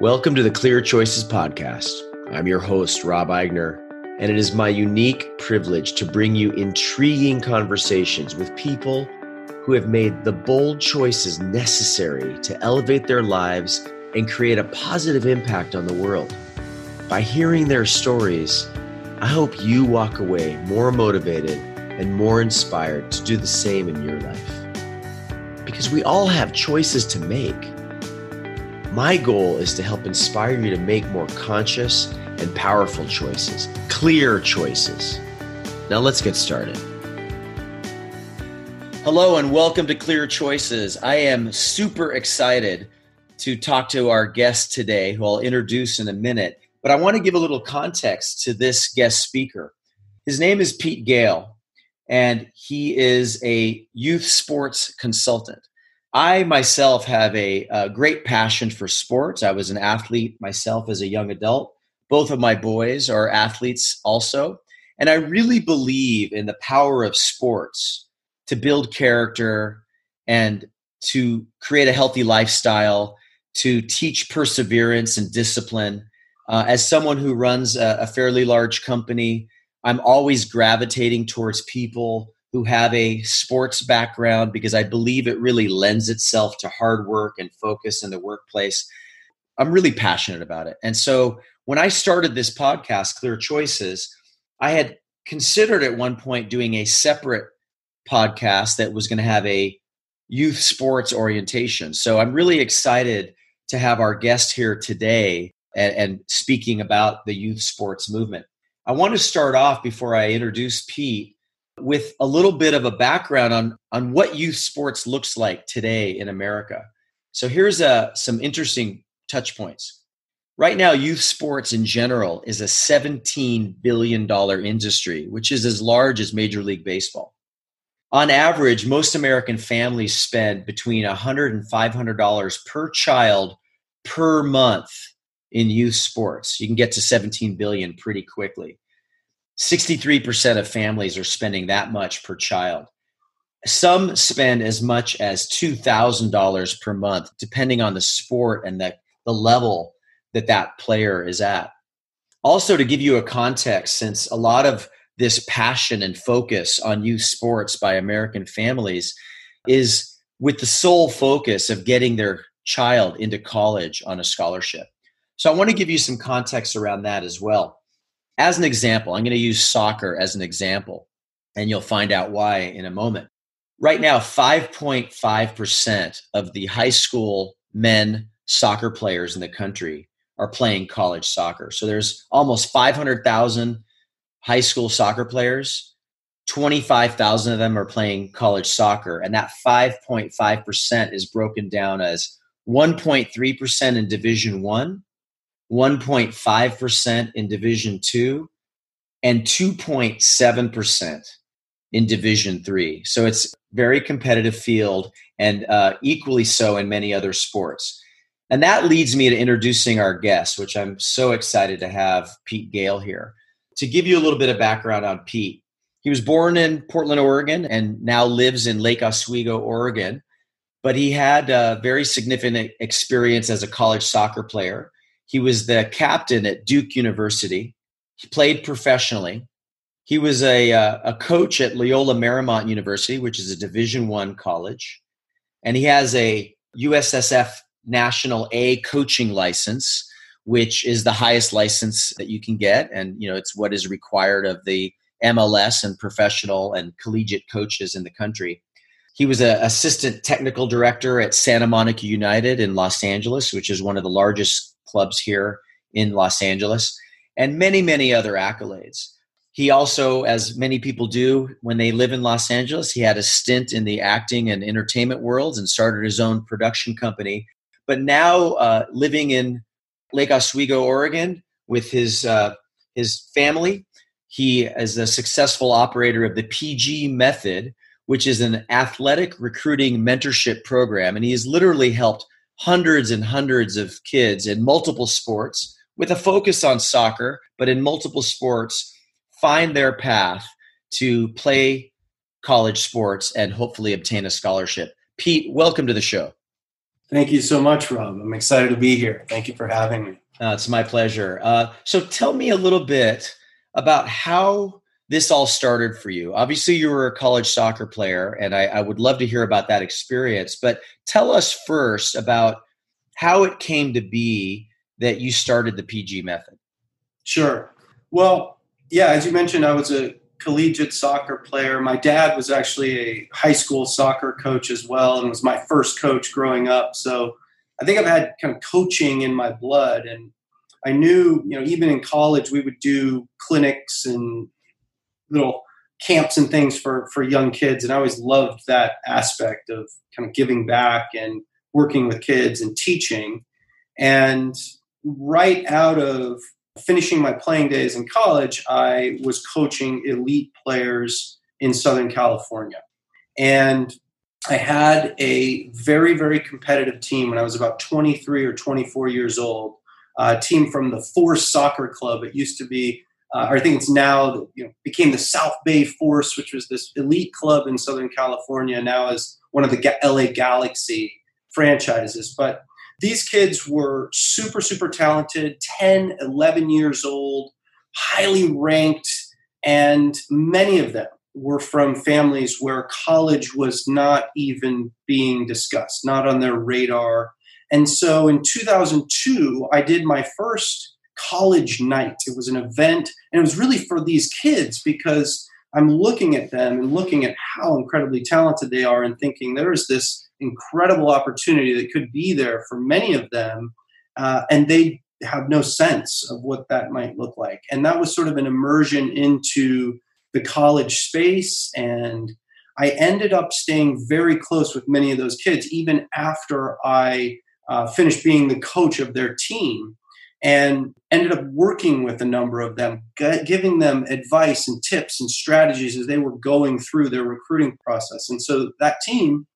Welcome to the Clear Choices Podcast. I'm your host, Rob Eigner, and it is my unique privilege to bring you intriguing conversations with people who have made the bold choices necessary to elevate their lives and create a positive impact on the world. By hearing their stories, I hope you walk away more motivated and more inspired to do the same in your life. Because we all have choices to make. My goal is to help inspire you to make more conscious and powerful choices, clear choices. Now let's get started. Hello and welcome to Clear Choices. I am super excited to talk to our guest today, who I'll introduce in a minute. But I want to give a little context to this guest speaker. His name is Pete Gale, and he is a youth sports consultant. I myself have a, a, great passion for sports. I was an athlete myself as a young adult. Both of my boys are athletes also. And I really believe in the power of sports to build character and to create a healthy lifestyle, to teach perseverance and discipline. Uh, as someone who runs a, a fairly large company, I'm always gravitating towards people who have a sports background because I believe it really lends itself to hard work and focus in the workplace. I'm really passionate about it. And so when I started this podcast, Clear Choices, I had considered at one point doing a separate podcast that was going to have a youth sports orientation. So I'm really excited to have our guest here today and, and speaking about the youth sports movement. I want to start off before I introduce Pete with a little bit of a background on, on what youth sports looks like today in America. So here's uh, some interesting touch points. Right now, youth sports in general is a $17 billion industry, which is as large as Major League Baseball. On average, most American families spend between $100 and $500 per child per month in youth sports. You can get to 17 billion pretty quickly. 63% of families are spending that much per child. Some spend as much as $2,000 per month, depending on the sport and the, the level that that player is at. Also, to give you a context, since a lot of this passion and focus on youth sports by American families is with the sole focus of getting their child into college on a scholarship. So, I want to give you some context around that as well. As an example, I'm going to use soccer as an example, and you'll find out why in a moment. Right now, 5.5% of the high school men soccer players in the country are playing college soccer. So there's almost 500,000 high school soccer players. 25,000 of them are playing college soccer, and that 5.5% is broken down as 1.3% in Division 1, 1.5% in Division 2 and 2.7% in Division 3. So it's very competitive field and uh, equally so in many other sports. And that leads me to introducing our guest, which I'm so excited to have Pete Gale here. To give you a little bit of background on Pete, he was born in Portland, Oregon, and now lives in Lake Oswego, Oregon. But he had a very significant experience as a college soccer player. He was the captain at Duke University. He played professionally. He was a, uh, a coach at Loyola Marymount University, which is a Division One college, and he has a USSF National A coaching license, which is the highest license that you can get, and you know it's what is required of the MLS and professional and collegiate coaches in the country. He was an assistant technical director at Santa Monica United in Los Angeles, which is one of the largest clubs here in Los Angeles, and many, many other accolades. He also, as many people do when they live in Los Angeles, he had a stint in the acting and entertainment worlds and started his own production company. But now, uh, living in Lake Oswego, Oregon, with his uh, his family, he is a successful operator of the PG Method, which is an athletic recruiting mentorship program, and he has literally helped hundreds and hundreds of kids in multiple sports with a focus on soccer, but in multiple sports, find their path to play college sports and hopefully obtain a scholarship. Pete, welcome to the show. Thank you so much, Rob. I'm excited to be here. Thank you for having me. Uh, it's my pleasure. Uh, so tell me a little bit about how this all started for you. Obviously, you were a college soccer player, and I, I would love to hear about that experience. But tell us first about how it came to be that you started the PG method. Sure. Well, yeah, as you mentioned, I was a collegiate soccer player. My dad was actually a high school soccer coach as well and was my first coach growing up. So I think I've had kind of coaching in my blood. And I knew, you know, even in college, we would do clinics and little camps and things for, for young kids. And I always loved that aspect of kind of giving back and working with kids and teaching. And right out of finishing my playing days in college, I was coaching elite players in Southern California. And I had a very, very competitive team when I was about 23 or 24 years old. A team from the Force Soccer Club. It used to be, uh, or I think it's now, you know, became the South Bay Force, which was this elite club in Southern California. Now is one of the LA Galaxy franchises. But these kids were super, super talented, 10, 11 years old, highly ranked, and many of them were from families where college was not even being discussed, not on their radar. And so in 2002, I did my first college night. It was an event, and it was really for these kids because I'm looking at them and looking at how incredibly talented they are and thinking there is this incredible opportunity that could be there for many of them. Uh, and they have no sense of what that might look like. And that was sort of an immersion into the college space. And I ended up staying very close with many of those kids, even after I uh, finished being the coach of their team and ended up working with a number of them, giving them advice and tips and strategies as they were going through their recruiting process. And so that team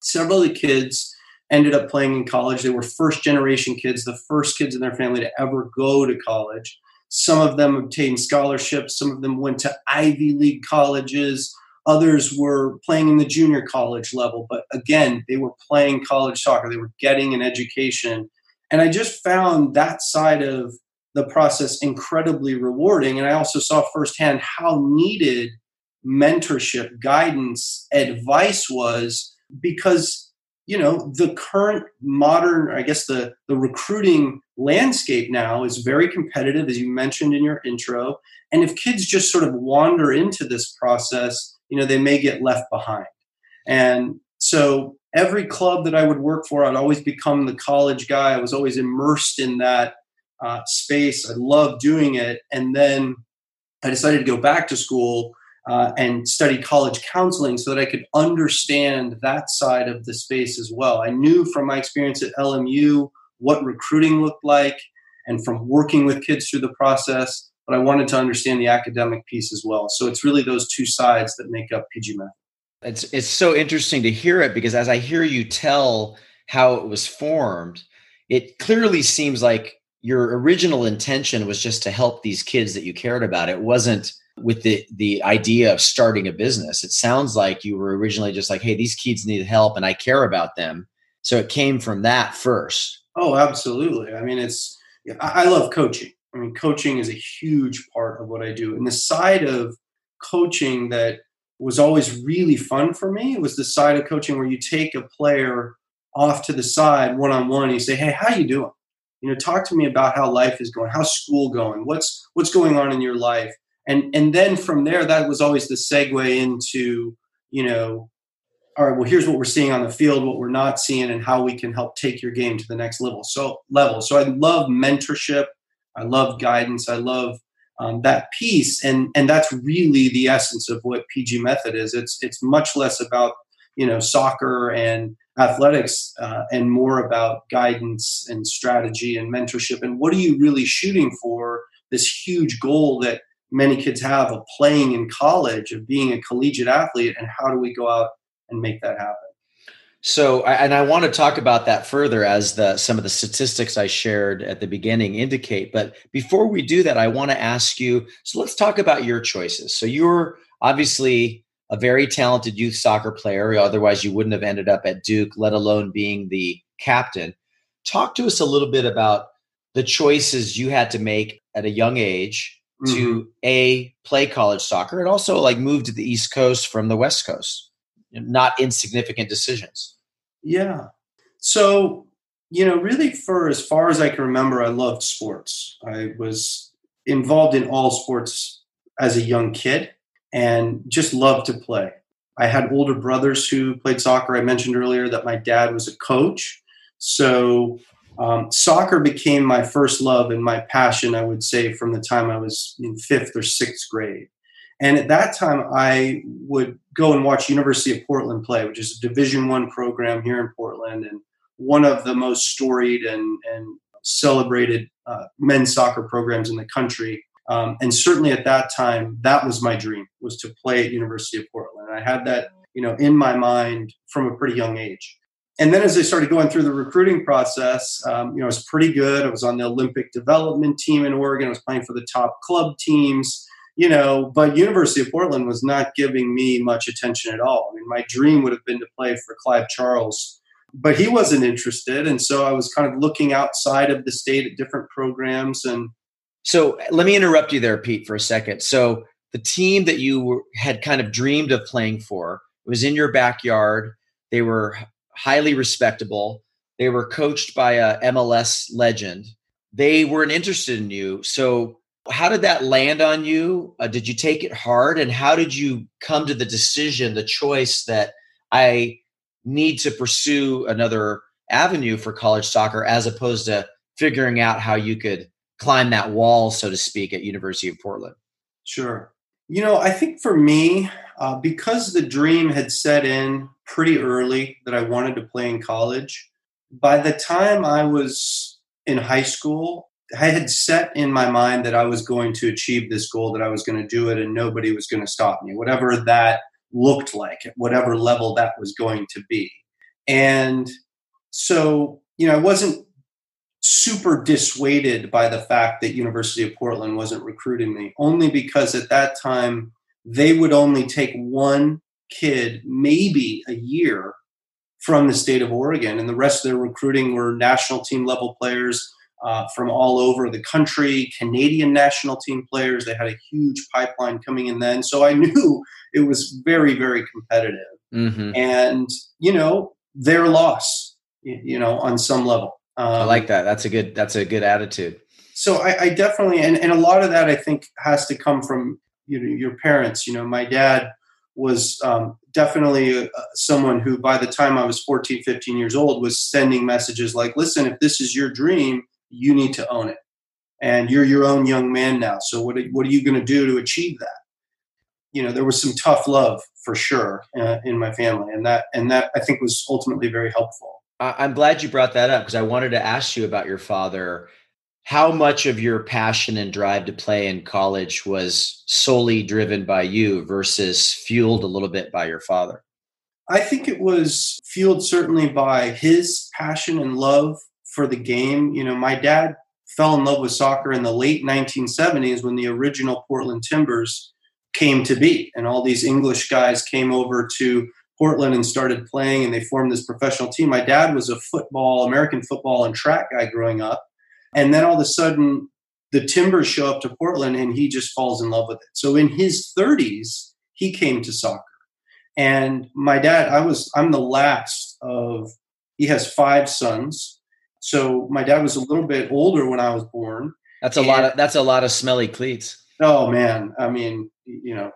several of the kids ended up playing in college. They were first generation kids, the first kids in their family to ever go to college. Some of them obtained scholarships, some of them went to Ivy League colleges. Others were playing in the junior college level, but again, they were playing college soccer. They were getting an education. And I just found that side of the process incredibly rewarding. And I also saw firsthand how needed mentorship, guidance, advice was because you know the current modern i guess the the recruiting landscape now is very competitive as you mentioned in your intro and if kids just sort of wander into this process you know they may get left behind and so every club that i would work for i'd always become the college guy i was always immersed in that uh, space i loved doing it and then i decided to go back to school uh, and study college counseling so that I could understand that side of the space as well. I knew from my experience at LMU what recruiting looked like and from working with kids through the process, but I wanted to understand the academic piece as well. So it's really those two sides that make up PG Method. It's, it's so interesting to hear it because as I hear you tell how it was formed, it clearly seems like your original intention was just to help these kids that you cared about. It wasn't with the the idea of starting a business. It sounds like you were originally just like, hey, these kids need help and I care about them. So it came from that first. Oh, absolutely. I mean, it's I love coaching. I mean, coaching is a huge part of what I do. And the side of coaching that was always really fun for me It was the side of coaching where you take a player off to the side one on one. and You say, "Hey, how you doing? You know, talk to me about how life is going. How's school going? What's what's going on in your life?" and and then from there that was always the segue into you know all right well here's what we're seeing on the field what we're not seeing and how we can help take your game to the next level so level so i love mentorship i love guidance i love um, that piece and and that's really the essence of what pg method is. It's it's much less about you know soccer and athletics uh, and more about guidance and strategy and mentorship. And what are you really shooting for? This huge goal that many kids have of playing in college, of being a collegiate athlete, and how do we go out and make that happen? So, and I want to talk about that further as the some of the statistics I shared at the beginning indicate. But before we do that, I want to ask you. So, let's talk about your choices. So, you're obviously a very talented youth soccer player. Otherwise, you wouldn't have ended up at Duke, let alone being the captain. Talk to us a little bit about the choices you had to make at a young age mm-hmm. to a play college soccer and also like move to the East Coast from the West Coast. Not insignificant decisions. Yeah. So, you know, really for as far as I can remember, I loved sports. I was involved in all sports as a young kid and just loved to play. I had older brothers who played soccer. I mentioned earlier that my dad was a coach. So um, soccer became my first love and my passion, I would say, from the time I was in fifth or sixth grade. And at that time, I would go and watch University of Portland play, which is a Division One program here in Portland, and one of the most storied and, and celebrated uh, men's soccer programs in the country. Um, and certainly at that time, that was my dream was to play at University of Portland. I had that, you know, in my mind from a pretty young age. And then as I started going through the recruiting process, um, you know, I was pretty good. I was on the Olympic development team in Oregon. I was playing for the top club teams, you know, but University of Portland was not giving me much attention at all. I mean, my dream would have been to play for Clive Charles, but he wasn't interested. And so I was kind of looking outside of the state at different programs and so let me interrupt you there, Pete, for a second. So the team that you had kind of dreamed of playing for was in your backyard. They were highly respectable. They were coached by a MLS legend. They weren't interested in you. So how did that land on you? Uh, did you take it hard? And how did you come to the decision, the choice that I need to pursue another avenue for college soccer as opposed to figuring out how you could climb that wall, so to speak, at University of Portland? Sure. You know, I think for me, uh, because the dream had set in pretty early that I wanted to play in college, by the time I was in high school, I had set in my mind that I was going to achieve this goal, that I was going to do it, and nobody was going to stop me, whatever that looked like, at whatever level that was going to be. And so, you know, I wasn't super dissuaded by the fact that University of Portland wasn't recruiting me, only because at that time they would only take one kid, maybe a year, from the state of Oregon, and the rest of their recruiting were national team level players uh, from all over the country, Canadian national team players. They had a huge pipeline coming in then, so I knew it was very, very competitive. Mm-hmm. And you know, their loss, you know, on some level. Um, I like that. That's a good. That's a good attitude. So I, I definitely, and, and a lot of that I think has to come from you know your parents. You know, my dad was um, definitely uh, someone who, by the time I was 14, 15 years old, was sending messages like, "Listen, if this is your dream, you need to own it, and you're your own young man now. So what are, what are you going to do to achieve that?" You know, there was some tough love for sure uh, in my family, and that and that I think was ultimately very helpful. I'm glad you brought that up because I wanted to ask you about your father. How much of your passion and drive to play in college was solely driven by you versus fueled a little bit by your father? I think it was fueled certainly by his passion and love for the game. You know, my dad fell in love with soccer in the late 1970s when the original Portland Timbers came to be, and all these English guys came over to Portland and started playing, and they formed this professional team. My dad was a football, American football, and track guy growing up. And then all of a sudden, the Timbers show up to Portland, and he just falls in love with it. So in his 30s, he came to soccer. And my dad, I was, I'm the last of, he has five sons. So my dad was a little bit older when I was born. That's a lot of, that's a lot of smelly cleats. Oh man. I mean, you know,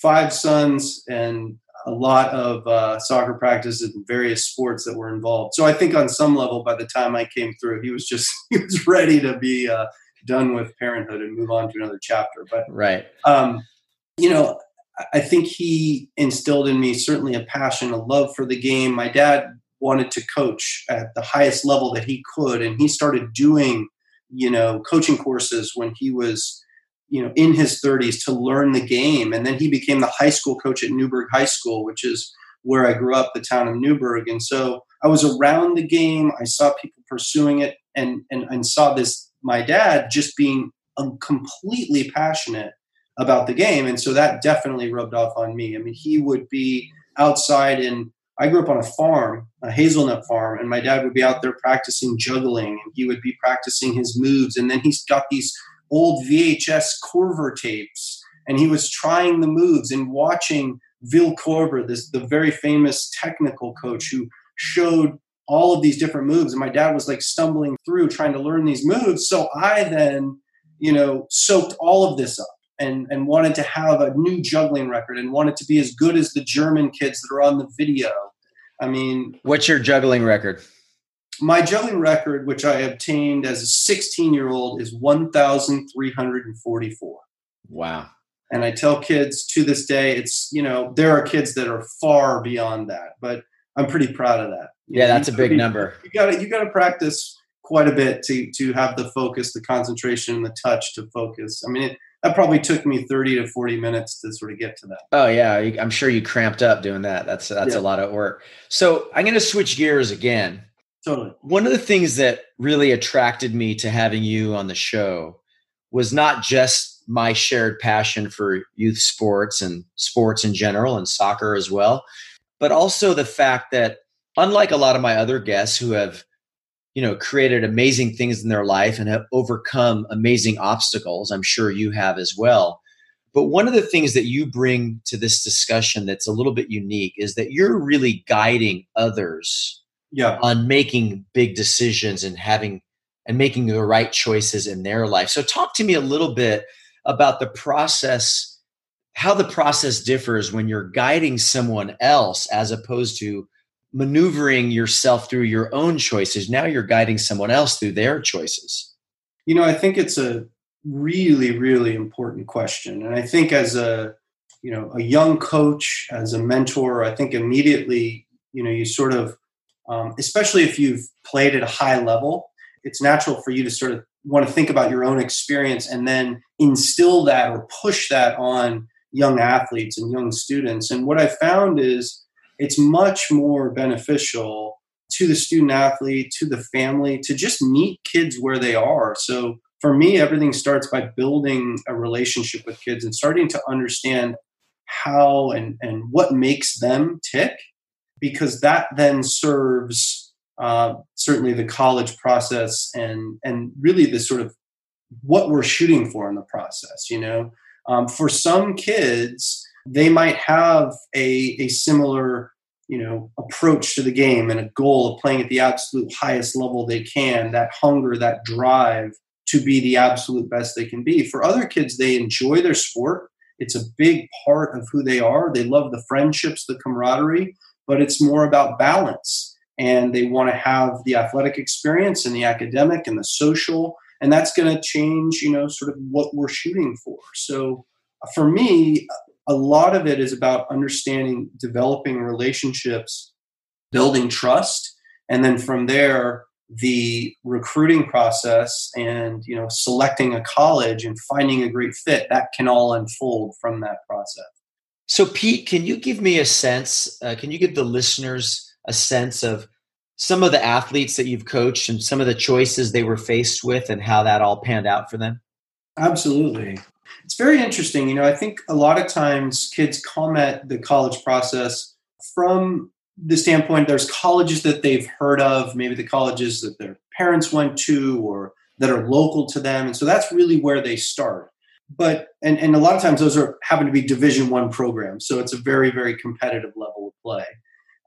five sons and a lot of uh, soccer practices and various sports that were involved. So I think on some level, by the time I came through, he was just he was ready to be uh, done with parenthood and move on to another chapter. But right, um, you know, I think he instilled in me certainly a passion, a love for the game. My dad wanted to coach at the highest level that he could, and he started doing you know coaching courses when he was you know in his 30s to learn the game. And then he became the high school coach at Newberg high school which is where i grew up the town of Newberg. And so i was around the game. I saw people pursuing it and and, and saw this my dad just being completely passionate about the game. And so that definitely rubbed off on me. I mean he would be outside in I grew up on a farm, a hazelnut farm, and my dad would be out there practicing juggling and he would be practicing his moves. And then he's got these old VHS Coerver tapes and he was trying the moves and watching Wiel Coerver, this the very famous technical coach who showed all of these different moves. And my dad was like stumbling through trying to learn these moves. So I then, you know, soaked all of this up and, and wanted to have a new juggling record and wanted to be as good as the German kids that are on the video. I mean, what's your juggling record? My juggling record, which I obtained as a 16 year old, is 1,344. Wow. And I tell kids to this day, it's, you know, there are kids that are far beyond that, but I'm pretty proud of that. You yeah, know, that's a big be, number. You got to, you got to practice quite a bit to, to have the focus, the concentration, the touch to focus. I mean, it, that probably took me 30 to 40 minutes to sort of get to that. Oh yeah, I'm sure you cramped up doing that. That's that's yeah. a lot of work. So I'm going to switch gears again. Totally. One of the things that really attracted me to having you on the show was not just my shared passion for youth sports and sports in general and soccer as well, but also the fact that unlike a lot of my other guests who have you know created amazing things in their life and have overcome amazing obstacles i'm sure you have as well but one of the things that you bring to this discussion that's a little bit unique is that you're really guiding others yeah. on making big decisions and having and making the right choices in their life so talk to me a little bit about the process how the process differs when you're guiding someone else as opposed to maneuvering yourself through your own choices. Now you're guiding someone else through their choices. You know, I think it's a really, really important question. And I think as a, you know, a young coach, as a mentor, I think immediately, you know, you sort of, um, especially if you've played at a high level, it's natural for you to sort of want to think about your own experience and then instill that or push that on young athletes and young students. And what I found is it's much more beneficial to the student athlete, to the family, to just meet kids where they are. So for me, everything starts by building a relationship with kids and starting to understand how and, and what makes them tick, because that then serves uh, certainly the college process and and really the sort of what we're shooting for in the process. You know, um, for some kids, they might have a, a similar you know approach to the game and a goal of playing at the absolute highest level they can that hunger that drive to be the absolute best they can be. For other kids they enjoy their sport. It's a big part of who they are. They love the friendships the camaraderie but it's more about balance. And they want to have the athletic experience and the academic and the social and that's going to change you know sort of what we're shooting for. So uh, for me a lot of it is about understanding, developing relationships, building trust, and then from there, the recruiting process and you know selecting a college and finding a great fit that can all unfold from that process. So pete can you give me a sense uh, can you give the listeners a sense of some of the athletes that you've coached and some of the choices they were faced with and how that all panned out for them? Absolutely it's very interesting. You know, I think a lot of times kids come at the college process from the standpoint there's colleges that they've heard of, maybe the colleges that their parents went to or that are local to them. And so that's really where they start. But and, and a lot of times those are happen to be division one programs. So it's a very, very competitive level of play.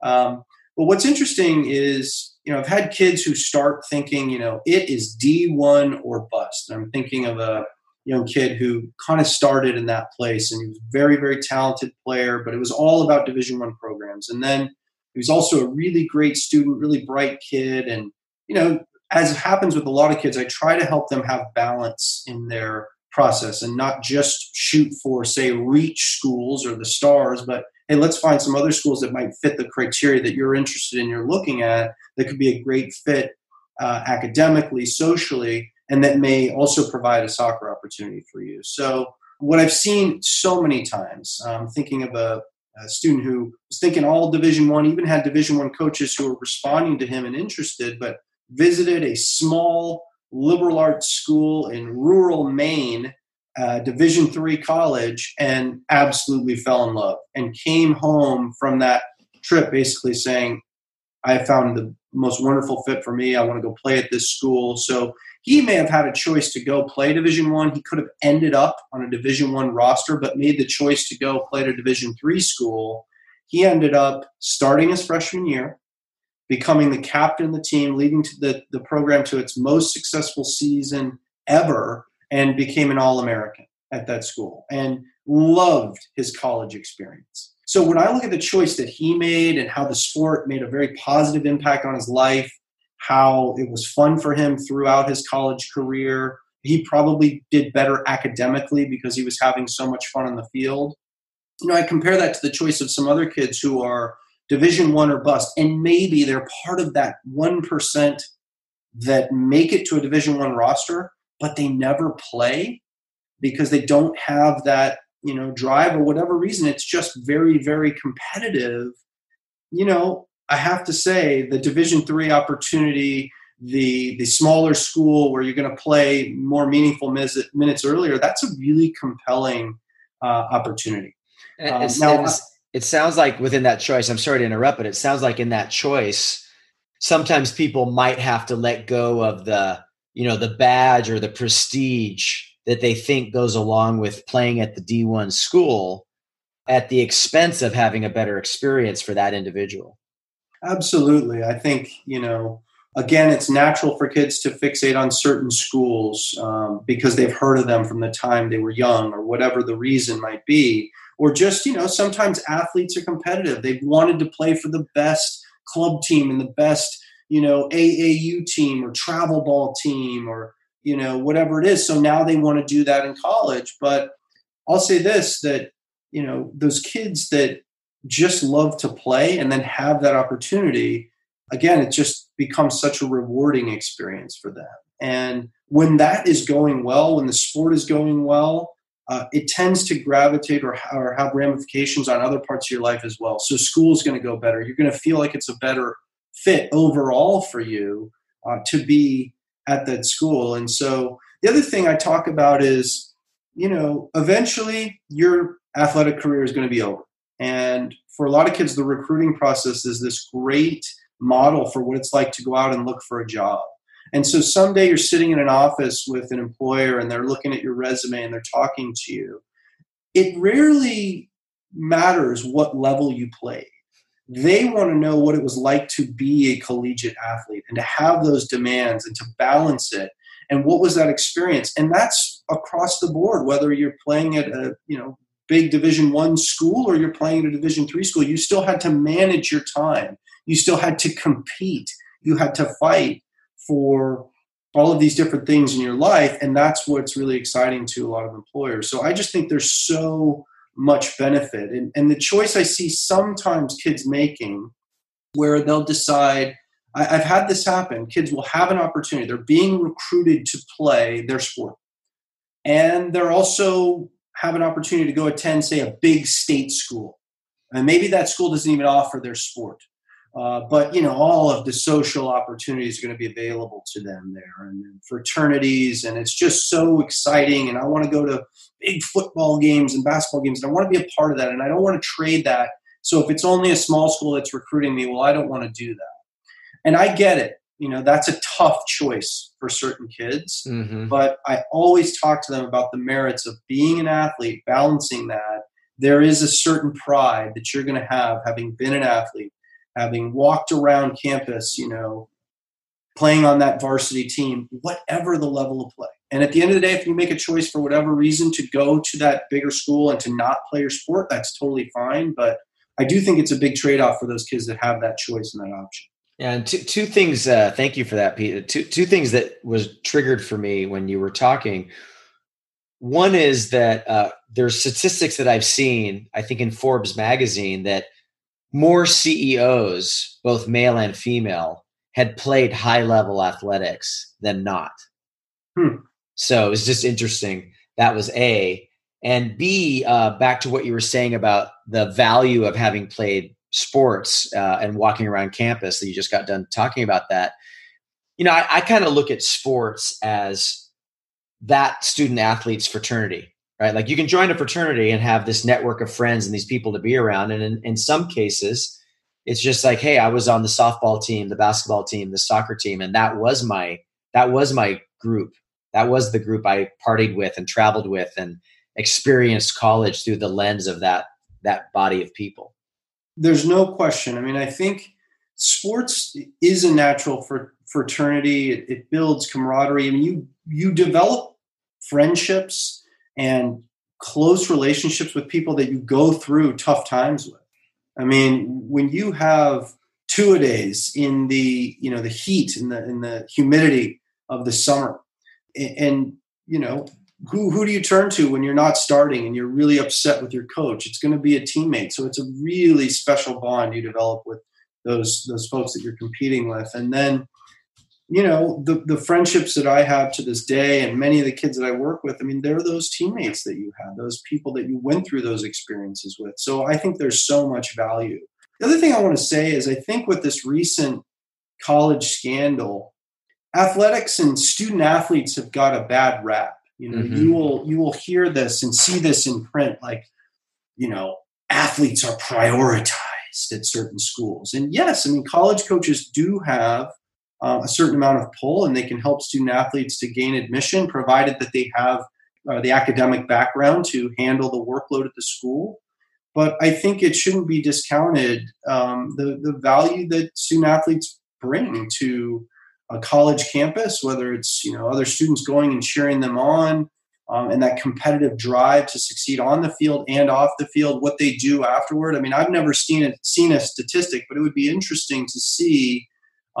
Um, but what's interesting is, you know, I've had kids who start thinking, you know, it is D1 or bust. And I'm thinking of a young kid who kind of started in that place and he was a very very talented player but it was all about division one programs. And then he was also a really great student really bright kid and you know as happens with a lot of kids i try to help them have balance in their process and not just shoot for say reach schools or the stars but hey let's find some other schools that might fit the criteria that you're interested in you're looking at that could be a great fit uh, academically socially and that may also provide a soccer opportunity for you. So, what I've seen so many times, um, thinking of a, a, student who was thinking all Division One, even had Division One coaches who were responding to him and interested, but visited a small liberal arts school in rural Maine, uh, Division Three college, and absolutely fell in love, and came home from that trip basically saying, I found the most wonderful fit for me. I want to go play at this school. So he may have had a choice to go play Division One. He could have ended up on a Division One roster, but made the choice to go play at a Division Three school. He ended up starting his freshman year, becoming the captain of the team, leading to the, the program to its most successful season ever, and became an All American at that school and loved his college experience. So when I look at the choice that he made and how the sport made a very positive impact on his life, how it was fun for him throughout his college career, he probably did better academically because he was having so much fun on the field. You know, I compare that to the choice of some other kids who are division 1 or bust and maybe they're part of that 1% that make it to a division 1 roster but they never play because they don't have that you know drive or whatever reason it's just very very competitive. You know i have to say the division three opportunity the the smaller school where you're going to play more meaningful minutes earlier that's a really compelling uh, opportunity. Um, now, it sounds like within that choice i'm sorry to interrupt but it sounds like in that choice sometimes people might have to let go of the you know the badge or the prestige that they think goes along with playing at the D1 school at the expense of having a better experience for that individual. Absolutely. I think, you know, again, it's natural for kids to fixate on certain schools um, because they've heard of them from the time they were young or whatever the reason might be. Or just, you know, sometimes athletes are competitive. They've wanted to play for the best club team and the best, you know, AAU team or travel ball team or you know, whatever it is. So now they want to do that in college. But I'll say this that, you know, those kids that just love to play and then have that opportunity, again, it just becomes such a rewarding experience for them. And when that is going well, when the sport is going well, uh, it tends to gravitate or, or have ramifications on other parts of your life as well. So school is going to go better. You're going to feel like it's a better fit overall for you uh, to be at that school. And so the other thing I talk about is, you know, eventually your athletic career is going to be over. And for a lot of kids, the recruiting process is this great model for what it's like to go out and look for a job. And so someday you're sitting in an office with an employer and they're looking at your resume and they're talking to you. It rarely matters what level you played they want to know what it was like to be a collegiate athlete and to have those demands and to balance it. And what was that experience? And that's across the board whether you're playing at a you know big division one school or you're playing at a division three school you still had to manage your time. You still had to compete. You had to fight for all of these different things in your life and that's what's really exciting to a lot of employers. So i just think there's so much benefit. And, and the choice I see sometimes kids making where they'll decide, I, have had this happen. Kids will have an opportunity. They're being recruited to play their sport. And they're also have an opportunity to go attend, say, a big state school. And maybe that school doesn't even offer their sport. Uh, but you know, all of the social opportunities are going to be available to them there, and, fraternities, and it's just so exciting. And I want to go to big football games and basketball games, and I want to be a part of that. And I don't want to trade that. So if it's only a small school that's recruiting me, well, I don't want to do that. And I get it. You know, that's a tough choice for certain kids. Mm-hmm. But I always talk to them about the merits of being an athlete, balancing that. There is a certain pride that you're going to have having been an athlete having walked around campus, you know, playing on that varsity team, whatever the level of play. And at the end of the day, if you make a choice for whatever reason to go to that bigger school and to not play your sport, that's totally fine. But I do think it's a big trade off for those kids that have that choice and that option. Yeah, and two, two things. Uh, thank you for that, Pete. Two two things that was triggered for me when you were talking. One is that uh, there's statistics that I've seen. I think in Forbes magazine that more CEOs, both male and female, had played high level athletics than not. Hmm. So it was just interesting. That was A. And B, uh, back to what you were saying about the value of having played sports uh, and walking around campus that you just got done talking about that. You know, I, I kind of look at sports as that student athlete's fraternity right? Like you can join a fraternity and have this network of friends and these people to be around. And in, in some cases, it's just like hey i was on the softball team the basketball team the soccer team and that was my that was my group. That was the group i partied with and traveled with and experienced college through the lens of that that body of people. There's no question. I mean i think sports is a natural for fraternity. It, it builds camaraderie. I mean, you you develop friendships and close relationships with people that you go through tough times with I mean, when you have two a days in the you know the heat and the in the humidity of the summer, and, and you know who who do you turn to when you're not starting and you're really upset with your coach? It's going to be a teammate. So it's a really special bond you develop with those those folks that you're competing with, and then you know the the friendships that I have to this day, and many of the kids that I work with. I mean, they're those teammates that you had, those people that you went through those experiences with. So I think there's so much value. The other thing I want to say is I think with this recent college scandal, athletics and student athletes have got a bad rap. You know, mm-hmm. you will you will hear this and see this in print, like you know, athletes are prioritized at certain schools. And yes, I mean, college coaches do have uh, a certain amount of pull and they can help student athletes to gain admission provided that they have uh, the academic background to handle the workload at the school. But i think it shouldn't be discounted um, the, the value that student athletes bring to a college campus whether it's you know other students going and cheering them on um, and that competitive drive to succeed on the field and off the field what they do afterward. I mean i've never seen it seen a statistic but it would be interesting to see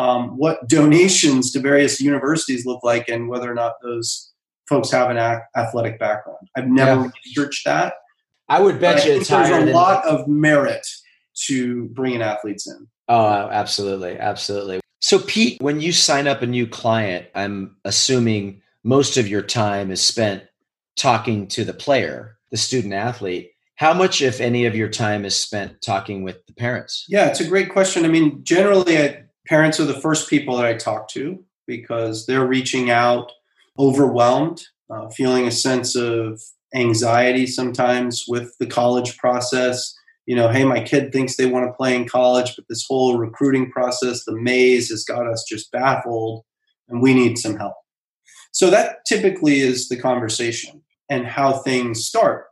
um, what donations to various universities look like and whether or not those folks have an athletic background. I've never yeah. researched that. I would bet you it's there's a lot of merit to bringing athletes in. Oh, absolutely, absolutely. So, Pete, when you sign up a new client, I'm assuming most of your time is spent talking to the player, the student athlete. How much, if any, of your time is spent talking with the parents? Yeah, it's a great question. I mean, generally, I parents are the first people that I talk to because they're reaching out overwhelmed, uh, feeling a sense of anxiety sometimes with the college process. You know, hey, my kid thinks they want to play in college, but this whole recruiting process, the maze, has got us just baffled, and we need some help. So that typically is the conversation and how things start.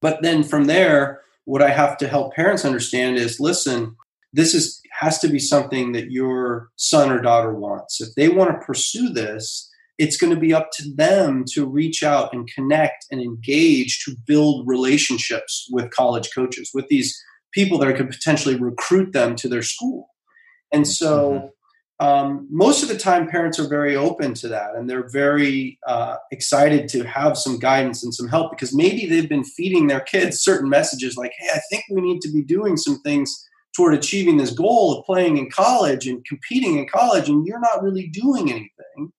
But then from there, what I have to help parents understand is listen, this is has to be something that your son or daughter wants. If they want to pursue this, it's going to be up to them to reach out and connect and engage to build relationships with college coaches, with these people that could potentially recruit them to their school. And so, mm-hmm. um, most of the time, parents are very open to that and they're very uh, excited to have some guidance and some help because maybe they've been feeding their kids certain messages like, hey, I think we need to be doing some things toward achieving this goal of playing in college and competing in college and you're not really doing anything.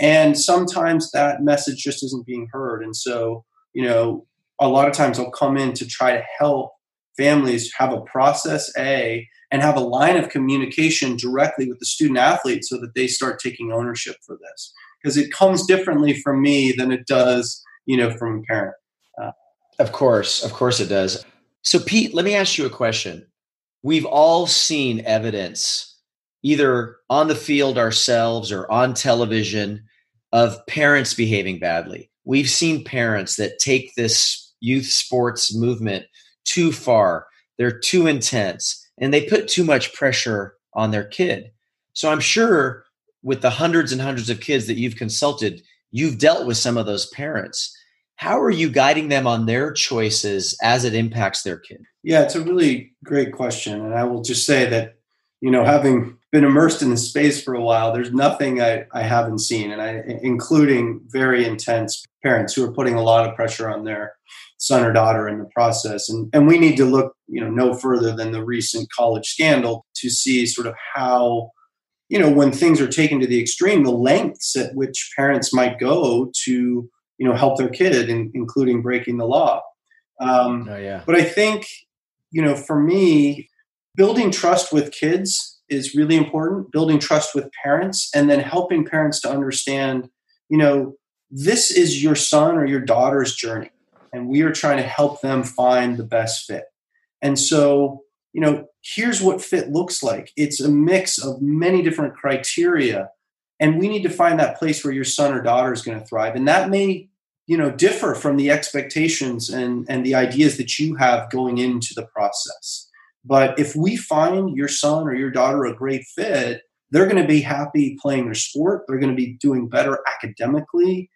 And sometimes that message just isn't being heard. And so you know a lot of times i'll come in to try to help families have a process a and have a line of communication directly with the student athlete so that they start taking ownership for this. Because it comes differently from me than it does you know from a parent. Uh, of course of course it does. So pete let me ask you a question we've all seen evidence either on the field ourselves or on television of parents behaving badly. We've seen parents that take this youth sports movement too far. They're too intense and they put too much pressure on their kid. So I'm sure with the hundreds and hundreds of kids that you've consulted, you've dealt with some of those parents. How are you guiding them on their choices as it impacts their kid? Yeah, it's a really great question. And I will just say that, you know, having been immersed in the space for a while, there's nothing I, I haven't seen, and I including very intense parents who are putting a lot of pressure on their son or daughter in the process. And and we need to look, you know, no further than the recent college scandal to see sort of how you know when things are taken to the extreme the lengths at which parents might go to you know help their kid, in, including breaking the law. Um, oh, yeah. But I think you know, for me, building trust with kids is really important. Building trust with parents, and then helping parents to understand, you know, this is your son or your daughter's journey, and we are trying to help them find the best fit. And so, you know, here's what fit looks like. It's a mix of many different criteria. And we need to find that place where your son or daughter is going to thrive. And that may, you know, differ from the expectations and, and the ideas that you have going into the process. But if we find your son or your daughter a great fit, they're going to be happy playing their sport. They're going to be doing better academically.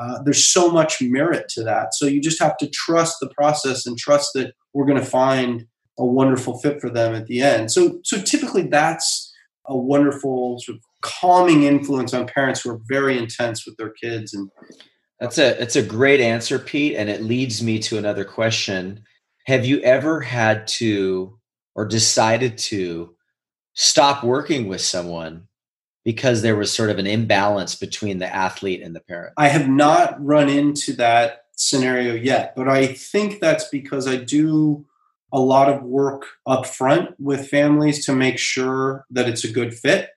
Uh, there's so much merit to that. So you just have to trust the process and trust that we're going to find a wonderful fit for them at the end. So, so typically that's a wonderful sort of calming influence on parents who are very intense with their kids. And that's a that's a great answer, Pete. And it leads me to another question: Have you ever had to or decided to stop working with someone because there was sort of an imbalance between the athlete and the parent? I have not run into that scenario yet, but I think that's because I do a lot of work up front with families to make sure that it's a good fit.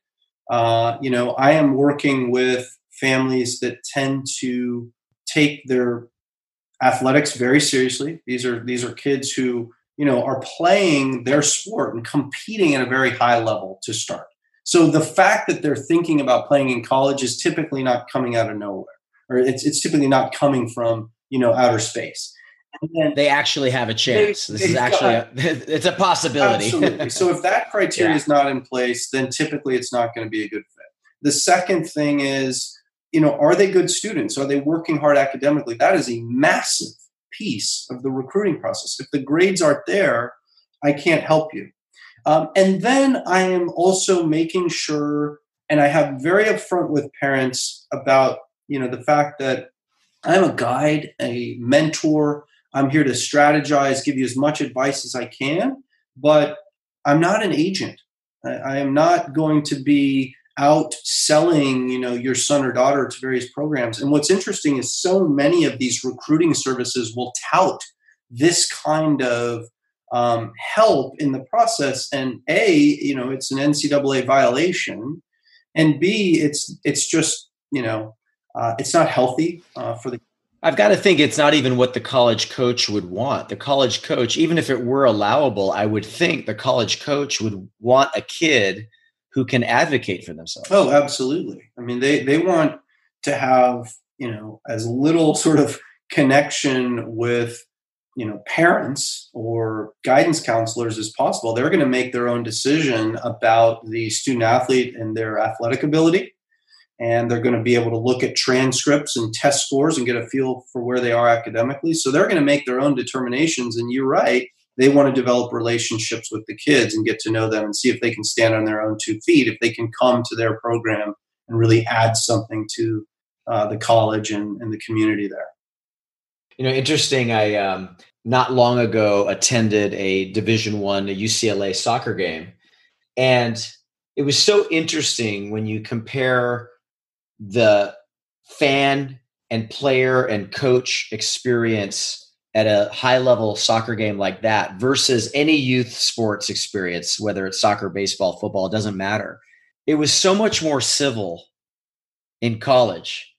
Uh, you know, I am working with families that tend to take their athletics very seriously. These are these are kids who you know are playing their sport and competing at a very high level to start. So the fact that they're thinking about playing in college is typically not coming out of nowhere, or it's it's typically not coming from you know outer space they actually have a chance. They, this is actually a, it's a possibility. Absolutely. So if that criteria yeah. is not in place, then typically it's not going to be a good fit. The second thing is, you know, are they good students? Are they working hard academically? That is a massive piece of the recruiting process. If the grades aren't there, I can't help you. Um, and then I am also making sure, and I have very upfront with parents about, you know, the fact that I'm a guide, a mentor, I'm here to strategize, give you as much advice as I can, but I'm not an agent. I, I am not going to be out selling, you know, your son or daughter to various programs. And what's interesting is so many of these recruiting services will tout this kind of um, help in the process. And A, you know, it's an NCAA violation, and B, it's it's just you know, uh, it's not healthy uh, for the I've got to think it's not even what the college coach would want. The college coach, even if it were allowable, I would think the college coach would want a kid who can advocate for themselves. Oh, absolutely. I mean, they they want to have you know as little sort of connection with you know parents or guidance counselors as possible. They're going to make their own decision about the student athlete and their athletic ability and they're going to be able to look at transcripts and test scores and get a feel for where they are academically. So they're going to make their own determinations. And you're right, they want to develop relationships with the kids and get to know them and see if they can stand on their own two feet, if they can come to their program and really add something to uh, the college and, and, the community there. You know, interesting. I um, not long ago attended a Division One UCLA soccer game, and it was so interesting when you compare the fan and player and coach experience at a high level soccer game like that versus any youth sports experience, whether it's soccer, baseball, football, doesn't matter. It was so much more civil in college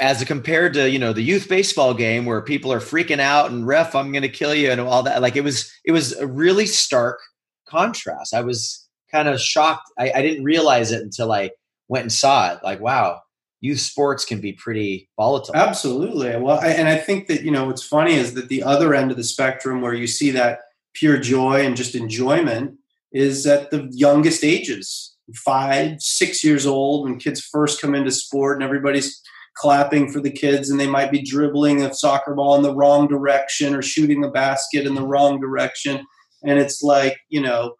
as compared to, you know, the youth baseball game where people are freaking out and ref, I'm going to kill you and all that. Like it was, it was a really stark contrast. I was kind of shocked. I, I didn't realize it until I went and saw it. Like, wow, youth sports can be pretty volatile. Absolutely. Well, I, and I think that, you know, what's funny is that the other end of the spectrum where you see that pure joy and just enjoyment is at the youngest ages five, six years old when kids first come into sport and everybody's clapping for the kids and they might be dribbling a soccer ball in the wrong direction or shooting the basket in the wrong direction. And it's like, you know,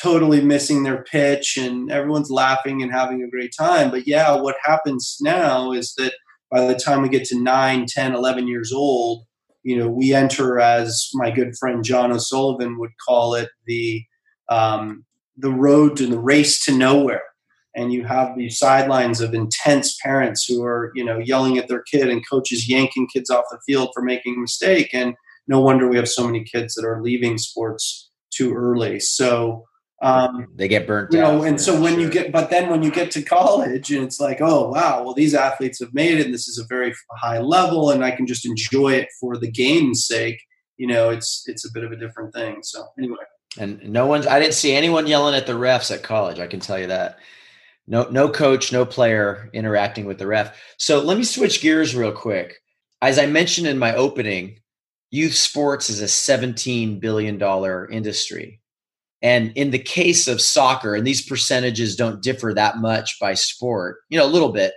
totally missing their pitch and everyone's laughing and having a great time. But yeah, what happens now is that by the time we get to 9, 10, 11 years old, you know, we enter as my good friend John O'Sullivan would call it the um, the road to the race to nowhere. And you have these sidelines of intense parents who are, you know, yelling at their kid and coaches yanking kids off the field for making a mistake. And no wonder we have so many kids that are leaving sports too early. So um, they get burnt you know, and so when sure. you get, but then when you get to college and it's like, oh, wow, well, these athletes have made it and this is a very high level and I can just enjoy it for the game's sake, you know, it's, it's a bit of a different thing. So anyway. And no one's I didn't see anyone yelling at the refs at college, I can tell you that. No no coach, no player interacting with the ref. So let me switch gears real quick. As I mentioned in my opening, youth sports is a 17 billion dollar industry. And in the case of soccer, and these percentages don't differ that much by sport, you know, a little bit,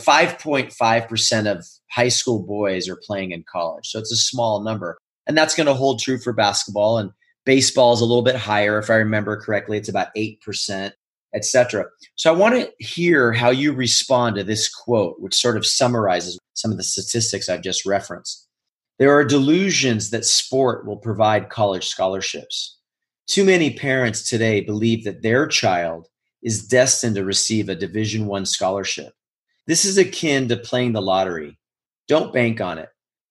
5.5% of high school boys are playing in college. So it's a small number. And that's going to hold true for basketball. And baseball is a little bit higher. If I remember correctly, it's about 8%, etc. So I want to hear how you respond to this quote, which sort of summarizes some of the statistics I've just referenced. There are delusions that sport will provide college scholarships. Too many parents today believe that their child is destined to receive a Division 1 scholarship. This is akin to playing the lottery. Don't bank on it.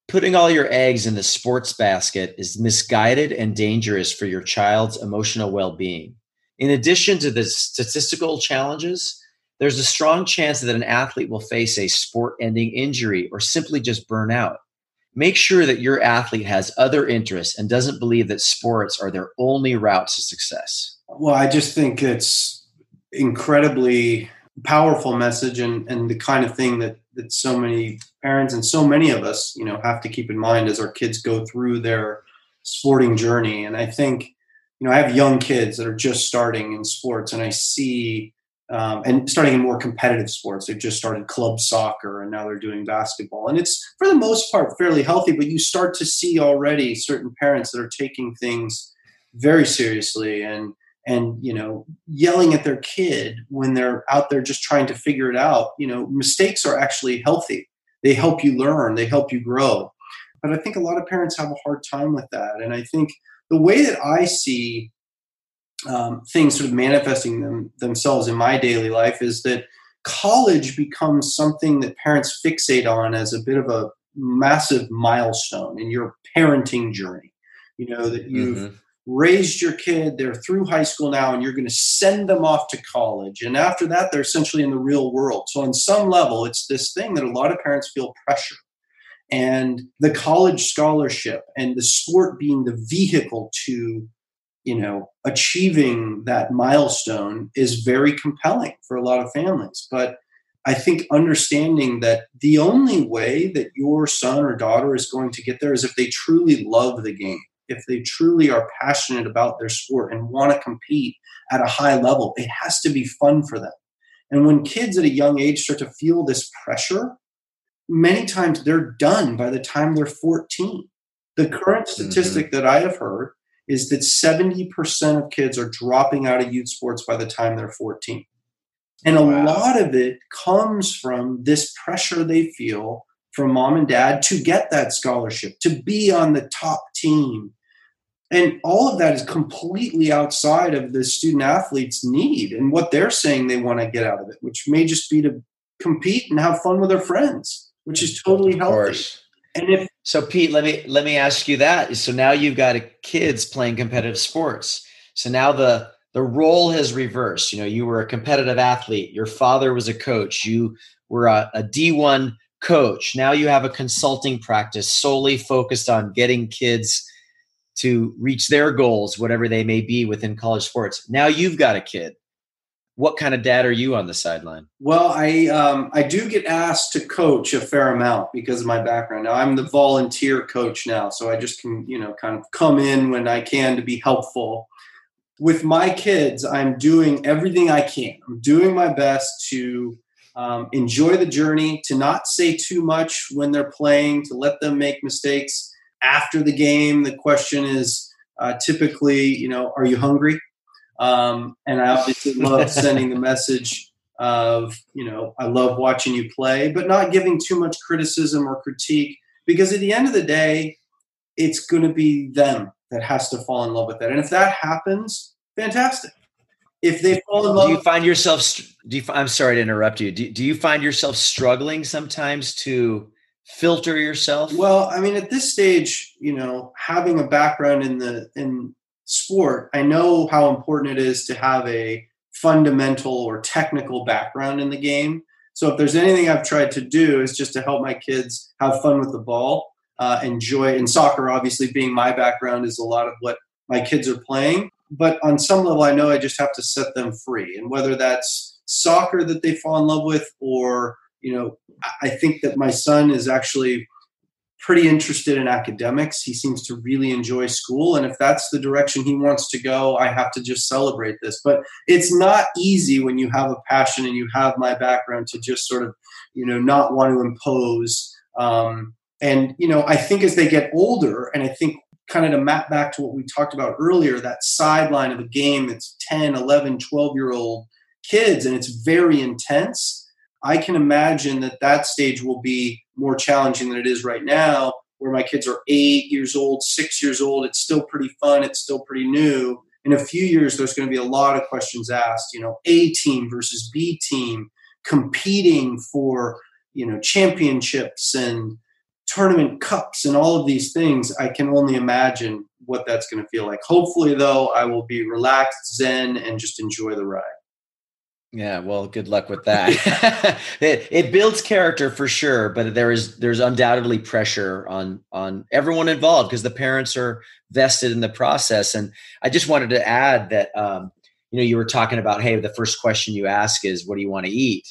Putting all your eggs in the sports basket is misguided and dangerous for your child's emotional well being. In addition to the statistical challenges, there's a strong chance that an athlete will face a sport ending injury or simply just burn out. Make sure that your athlete has other interests and doesn't believe that sports are their only route to success. Well, I just think it's incredibly powerful message and, and the kind of thing that, that so many parents and so many of us, you know, have to keep in mind as our kids go through their sporting journey. And I think, you know, I have young kids that are just starting in sports and I see um, and starting in more competitive sports. They've just started club soccer and now they're doing basketball. And it's for the most part fairly healthy, but you start to see already certain parents that are taking things very seriously and and you know yelling at their kid when they're out there just trying to figure it out. You know mistakes are actually healthy. They help you learn. They help you grow. But i think a lot of parents have a hard time with that. And i think the way that i see um, things sort of manifesting them, themselves in my daily life is that college becomes something that parents fixate on as a bit of a massive milestone in your parenting journey you know that you've mm-hmm raised your kid, they're through high school now, and you're going to send them off to college. And after that, they're essentially in the real world. So, on some level, it's this thing that a lot of parents feel pressure. And the college scholarship and the sport being the vehicle to you know achieving that milestone is very compelling for a lot of families but i think understanding that the only way that your son or daughter is going to get there is if they truly love the game if they truly are passionate about their sport and want to compete at a high level, it has to be fun for them. And when kids at a young age start to feel this pressure, many times they're done by the time they're 14. The current mm-hmm. statistic mm-hmm. that I have heard is that 70% of kids are dropping out of youth sports by the time they're 14. And a wow. lot of it comes from this pressure they feel from mom and dad to get that scholarship, to be on the top team, and all of that is completely outside of the student athlete's need and what they're saying they want to get out of it, which may just be to compete and have fun with their friends, which is totally healthy. And if so, Pete, let me let me ask you that. So now you've got kids playing competitive sports. So now the the role has reversed. You know, you were a competitive athlete. Your father was a coach. You were a a D1 coach. Now you have a consulting practice solely focused on getting kids to reach their goals, whatever they may be within college sports. Now you've got a kid. What kind of dad are you on the sideline? Well, I um, I do get asked to coach a fair amount because of my background. Now I'm the volunteer coach now, so I just can you know kind of come in when I can to be helpful. With my kids, I'm doing everything I can. I'm doing my best to um, enjoy the journey, to not say too much when they're playing, to let them make mistakes after the game, the question is uh, typically, you know, are you hungry? Um, and I obviously love sending the message of, you know, I love watching you play, but not giving too much criticism or critique because at the end of the day, it's going to be them that has to fall in love with that. And if that happens, fantastic. If they fall in love, do you find yourself? Do you? I'm sorry to interrupt you. Do, do you find yourself struggling sometimes to filter yourself? Well, I mean, at this stage, you know, having a background in the in sport, I know how important it is to have a fundamental or technical background in the game. So if there's anything I've tried to do is just to help my kids have fun with the ball, uh, enjoy. And soccer, obviously, being my background, is a lot of what my kids are playing. but on some level, I know I just have to set them free. And whether that's soccer that they fall in love with, or, you know, I think that my son is actually pretty interested in academics. He seems to really enjoy school. And if that's the direction he wants to go, I have to just celebrate this. But it's not easy when you have a passion and you have my background to just sort of, you know, not want to impose. Um, and, you know, I think as they get older, and I think kind of to map back to what we talked about earlier, that sideline of a game that's 10, 11, 12 year old kids, and it's very intense. I can imagine that that stage will be more challenging than it is right now, where my kids are eight years old, six years old. It's still pretty fun. It's still pretty new. In a few years, there's going to be a lot of questions asked. You know, A team versus B team, competing for you know championships and tournament cups and all of these things, I can only imagine what that's going to feel like. Hopefully, though, I will be relaxed, zen, and just enjoy the ride. Yeah, well, good luck with that. it, it builds character for sure, but there is there's undoubtedly pressure on on everyone involved because the parents are vested in the process. And I just wanted to add that um, you know you were talking about hey, the first question you ask is what do you want to eat,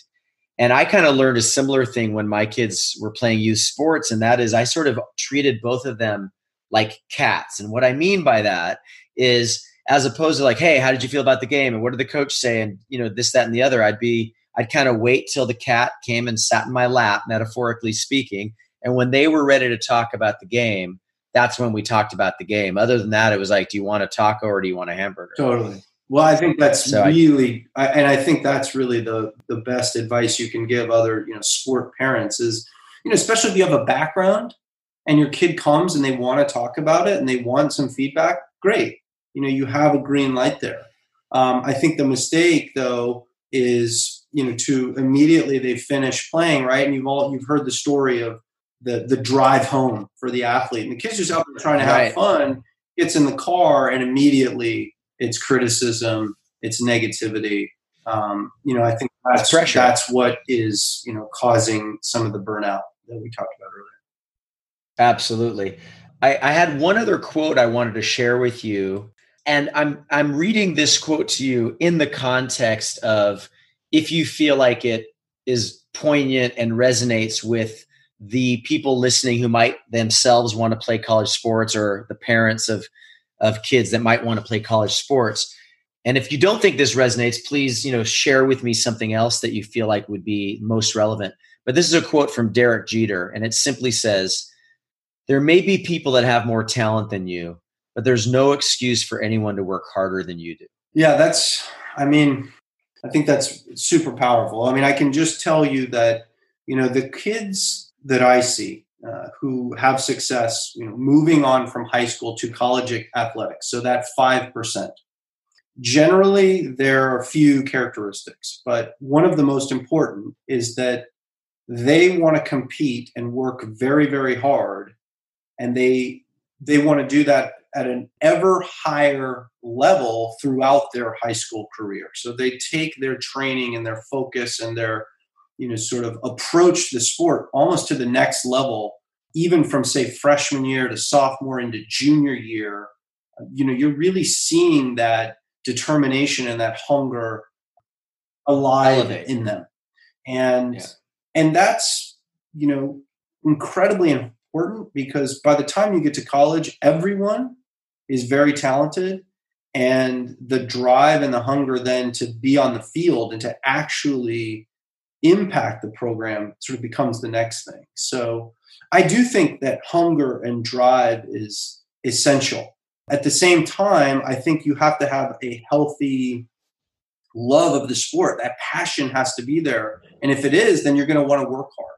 and I kind of learned a similar thing when my kids were playing youth sports, and that is I sort of treated both of them like cats. And what I mean by that is as opposed to like, hey, how did you feel about the game? And what did the coach say? And you know, this, that, and the other. I'd be, I'd kind of wait till the cat came and sat in my lap, metaphorically speaking. And when they were ready to talk about the game, that's when we talked about the game. Other than that, it was like, do you want a taco or do you want a hamburger? Totally. Well, I think that's so really, I, and I think that's really the the best advice you can give other you know sport parents is, you know, especially if you have a background and your kid comes and they want to talk about it and they want some feedback. Great, you know, you have a green light there. Um, I think the mistake though is you know to immediately they finish playing right, and you've all you've heard the story of the the drive home for the athlete, and the kid's just out there trying to have right. fun, gets in the car, and immediately it's criticism, it's negativity. Um, you know, I think that's pressure. That's what is you know causing some of the burnout that we talked about earlier. Absolutely. I, I had one other quote I wanted to share with you, and I'm I'm reading this quote to you in the context of if you feel like it is poignant and resonates with the people listening who might themselves want to play college sports or the parents of of kids that might want to play college sports. And if you don't think this resonates, please, you know, share with me something else that you feel like would be most relevant. But this is a quote from Derek Jeter, and it simply says, There may be people that have more talent than you, but there's no excuse for anyone to work harder than you do. Yeah, that's, I mean, I think that's super powerful. I mean, I can just tell you that, you know, the kids that I see, uh, who have success, you know, moving on from high school to college athletics. So that five percent. Generally, there are a few characteristics, but one of the most important is that they want to compete and work very, very hard, and they they want to do that at an ever higher level throughout their high school career. So they take their training and their focus and their you know sort of approach the sport almost to the next level even from say freshman year to sophomore into junior year you know you're really seeing that determination and that hunger alive Elevate. in them and yeah. and that's you know incredibly important because by the time you get to college everyone is very talented and the drive and the hunger then to be on the field and to actually impact the program sort of becomes the next thing. So I do think that hunger and drive is essential. At the same time, I think you have to have a healthy love of the sport. That passion has to be there. And if it is, then you're going to want to work hard.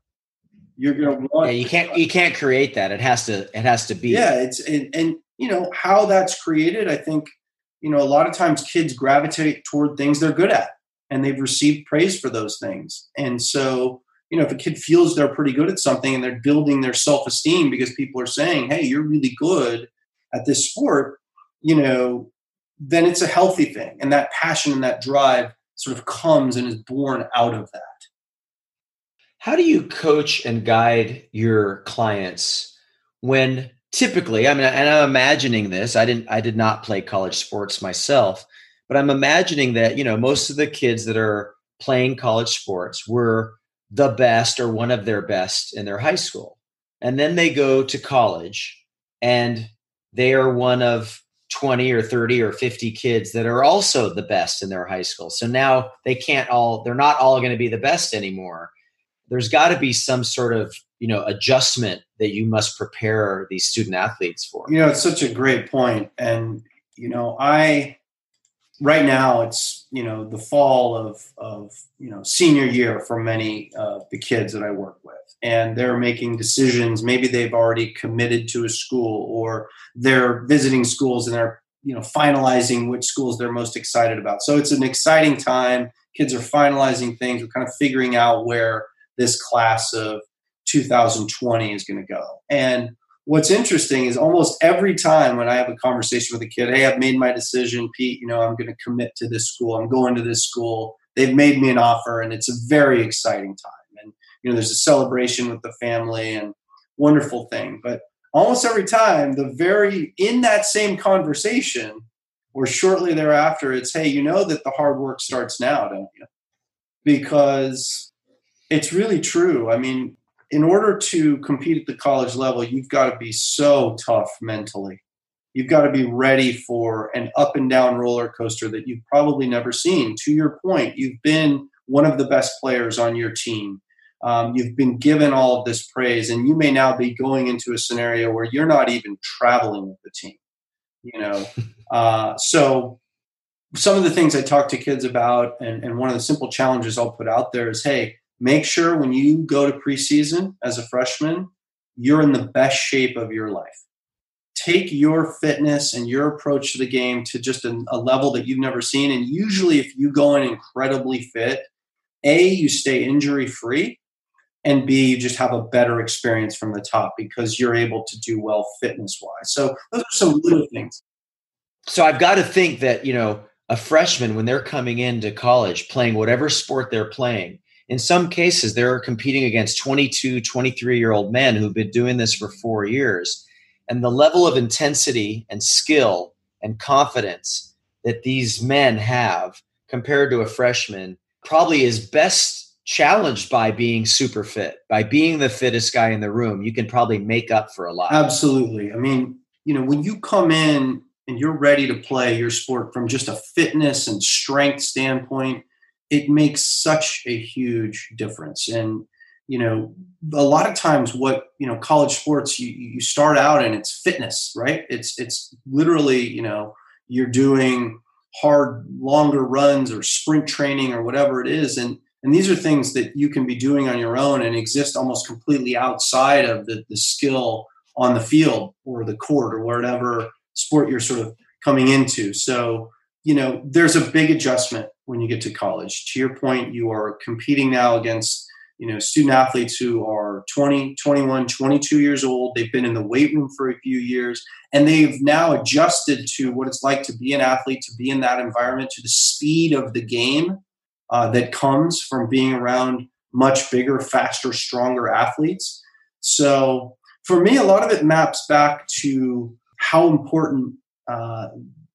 You're going to want. Yeah, you can't. You can't create that. It has to. It has to be. Yeah, it's and, and you know how that's created. I think you know a lot of times kids gravitate toward things they're good at and they've received praise for those things. And so, you know, if a kid feels they're pretty good at something and they're building their self esteem because people are saying, hey, you're really good at this sport, you know, then it's a healthy thing. And that passion and that drive sort of comes and is born out of that. How do you coach and guide your clients when typically, I mean, and I'm imagining this. I didn't, I did not play college sports myself, but I'm imagining that you know most of the kids that are playing college sports were the best or one of their best in their high school, and then they go to college, and they are one of 20 or 30 or 50 kids that are also the best in their high school. So now they can't all, they're not all going to be the best anymore. There's got to be some sort of, you know, adjustment that you must prepare these student athletes for. You know, it's such a great point. And, you know, I, right now it's, you know, the fall of, of, you know, senior year for many of the kids that I work with and they're making decisions. Maybe they've already committed to a school or they're visiting schools and they're you know finalizing which schools they're most excited about. So it's an exciting time. Kids are finalizing things. We're kind of figuring out where this class of 2020 is going to go. And what's interesting is almost every time when I have a conversation with a kid, hey, I've made my decision, Pete, you know, I'm going to commit to this school. I'm going to this school. They've made me an offer and it's a very exciting time And, you know there's a celebration with the family and wonderful thing but almost every time the very in that same conversation or shortly thereafter it's hey you know that the hard work starts now don't you because it's really true. I mean in order to compete at the college level you've got to be so tough mentally. You've got to be ready for an up and down roller coaster that you've probably never seen. To your point you've been one of the best players on your team. Um, you've been given all of this praise, and you may now be going into a scenario where you're not even traveling with the team. You know, uh, so some of the things I talk to kids about, and, and one of the simple challenges I'll put out there is, hey, make sure when you go to preseason as a freshman, you're in the best shape of your life. Take your fitness and your approach to the game to just a, a level that you've never seen. And usually, if you go in incredibly fit, a you stay injury free and B, you just have a better experience from the top because you're able to do well fitness wise. So those are some little things. So I've got to think that, you know, a freshman, when they're coming into college playing whatever sport they're playing, in some cases they're competing against 22, 23 year old men who've been doing this for four years. And the level of intensity and skill and confidence that these men have compared to a freshman probably is best challenged by being super fit, by being the fittest guy in the room, you can probably make up for a lot. Absolutely. I mean, you know, when you come in and you're ready to play your sport from just a fitness and strength standpoint, it makes such a huge difference. And, you know, a lot of times what, you know, college sports you, you start out and it's fitness, right? It's it's literally, you know, you're doing hard longer runs or sprint training or whatever it is and and these are things that you can be doing on your own and exist almost completely outside of the, the skill on the field or the court or whatever sport you're sort of coming into. So, you know, there's a big adjustment when you get to college. To your point, you are competing now against, you know, student athletes who are 20, 21, 22 years old. They've been in the weight room for a few years and they've now adjusted to what it's like to be an athlete, to be in that environment, to the speed of the game uh, that comes from being around much bigger, faster, stronger athletes. So for me, a lot of it maps back to how important uh,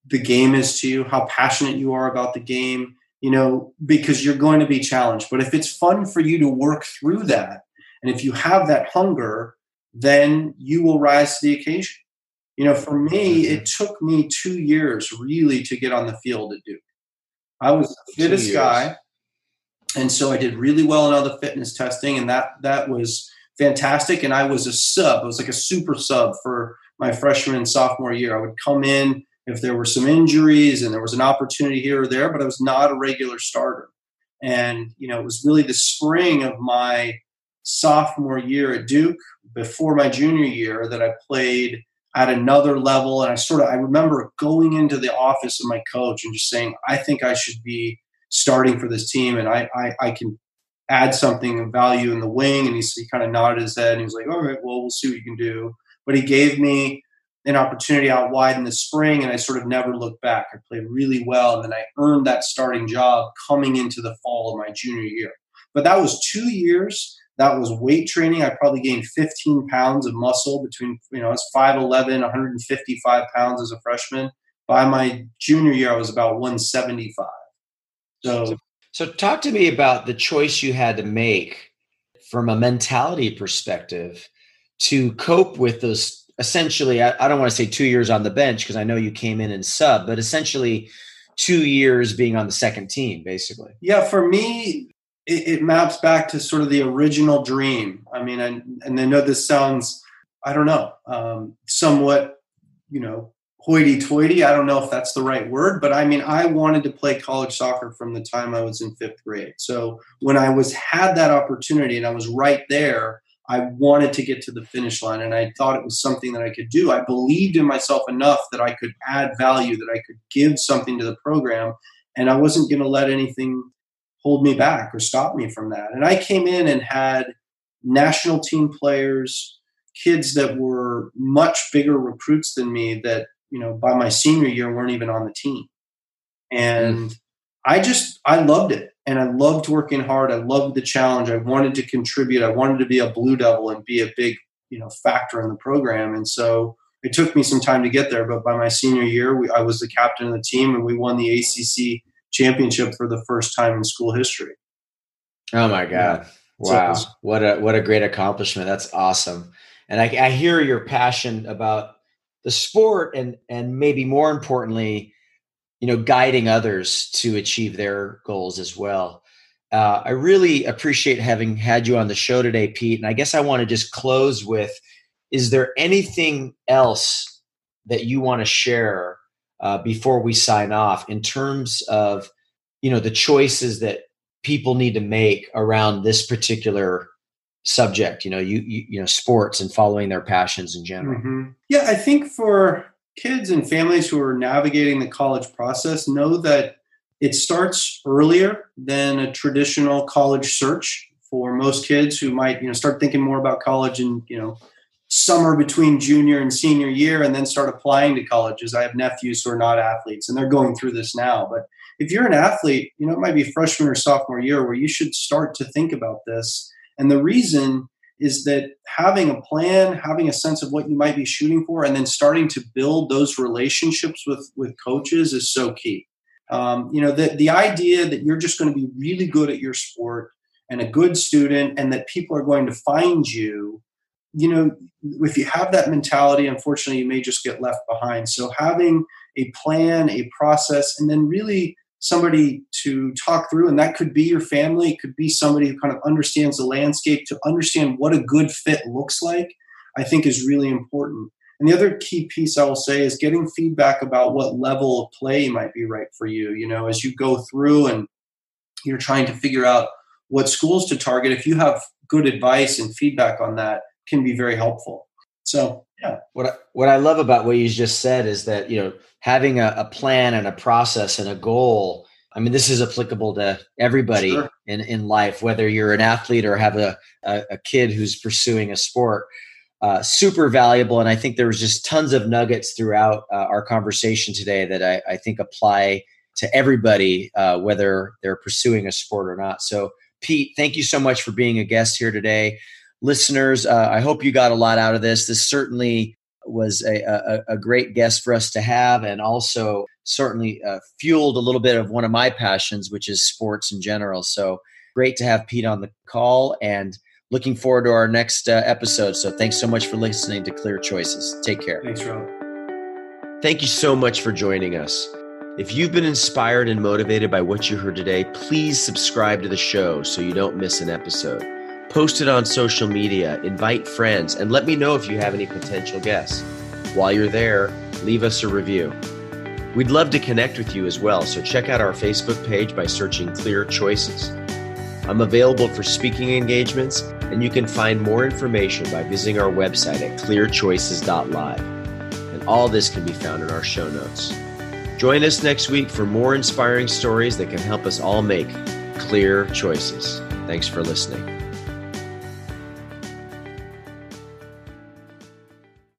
the game is to you, how passionate you are about the game, you know, because you're going to be challenged. But if it's fun for you to work through that, and if you have that hunger, then you will rise to the occasion. You know, for me, it mm-hmm. took me two years really to get on the field at Duke. I was the fittest guy and so I did really well in all the fitness testing, and that that was fantastic. And I was a sub; I was like a super sub for my freshman and sophomore year. I would come in if there were some injuries and there was an opportunity here or there, but I was not a regular starter. And you know, it was really the spring of my sophomore year at Duke, before my junior year, that I played at another level. And I sort of I remember going into the office of my coach and just saying, I think I should be starting for this team, and I I, I can add something of value in the wing. And he, he kind of nodded his head and he was like, all right, well, we'll see what you can do. But he gave me an opportunity out wide in the spring, and I sort of never looked back. I played really well, and then I earned that starting job coming into the fall of my junior year. But that was two years That was weight training. I probably gained 15 pounds of muscle between, you know, I was 5'11, 155 pounds as a freshman. By my junior year, I was about 175. So, so talk to me about the choice you had to make from a mentality perspective to cope with those essentially I, I don't want to say two years on the bench because I know you came in and sub, but essentially two years being on the second team, basically. Yeah, for me, it, it maps back to sort of the original dream. I mean, and, and I know this sounds, I don't know, um, somewhat, you know, hoity-toity. I don't know if that's the right word, but I mean, I wanted to play college soccer from the time I was in fifth grade. So when I was had that opportunity and I was right there, I wanted to get to the finish line and I thought it was something that I could do. I believed in myself enough that I could add value, that I could give something to the program, and I wasn't going to let anything hold me back or stop me from that. And I came in and had national team players, kids that were much bigger recruits than me that, you know, by my senior year weren't even on the team. And mm. I just I loved it and I loved working hard. I loved the challenge. I wanted to contribute. I wanted to be a Blue Devil and be a big, you know, factor in the program. And so it took me some time to get there. But by my senior year, we, I was the captain of the team, and we won the ACC championship for the first time in school history. Oh my God! Wow, so what a what a great accomplishment! That's awesome. And I, I hear your passion about the sport, and and maybe more importantly, you know guiding others to achieve their goals as well uh, i really appreciate having had you on the show today pete and i guess i want to just close with is there anything else that you want to share uh, before we sign off in terms of you know the choices that people need to make around this particular subject you know you you, you know sports and following their passions in general mm-hmm. yeah i think for kids and families who are navigating the college process know that it starts earlier than a traditional college search for most kids who might you know start thinking more about college in you know summer between junior and senior year and then start applying to colleges. I have nephews who are not athletes and they're going through this now. But if you're an athlete you know it might be freshman or sophomore year where you should start to think about this. And the reason is that having a plan, having a sense of what you might be shooting for, and then starting to build those relationships with with coaches is so key. Um, you know, the the idea that you're just going to be really good at your sport and a good student, and that people are going to find you. You know, if you have that mentality, unfortunately, you may just get left behind. So having a plan, a process, and then really somebody to talk through, and that could be your family, it could be somebody who kind of understands the landscape to understand what a good fit looks like, I think is really important. And the other key piece I will say is getting feedback about what level of play might be right for you. You know, as you go through and you're trying to figure out what schools to target, if you have good advice and feedback on that, can be very helpful. So yeah. What I, what I love about what you just said is that you know having a, a plan and a process and a goal. I mean, this is applicable to everybody sure. in, in life, whether you're an athlete or have a, a, a kid who's pursuing a sport. Uh, super valuable. And I think there was just tons of nuggets throughout uh, our conversation today that I, I think apply to everybody, uh, whether they're pursuing a sport or not. So, Pete, thank you so much for being a guest here today listeners, uh, I hope you got a lot out of this. This certainly was a, a, a great guest for us to have, and also certainly uh, fueled a little bit of one of my passions, which is sports in general. So great to have Pete on the call, and looking forward to our next uh, episode. So thanks so much for listening to Clear Choices. Take care. Thanks, Rob. Thank you so much for joining us. If you've been inspired and motivated by what you heard today, please subscribe to the show so you don't miss an episode. Post it on social media, invite friends, and let me know if you have any potential guests. While you're there, leave us a review. We'd love to connect with you as well, so check out our Facebook page by searching Clear Choices. I'm available for speaking engagements, and you can find more information by visiting our website at clearchoices.live. And all this can be found in our show notes. Join us next week for more inspiring stories that can help us all make clear choices. Thanks for listening.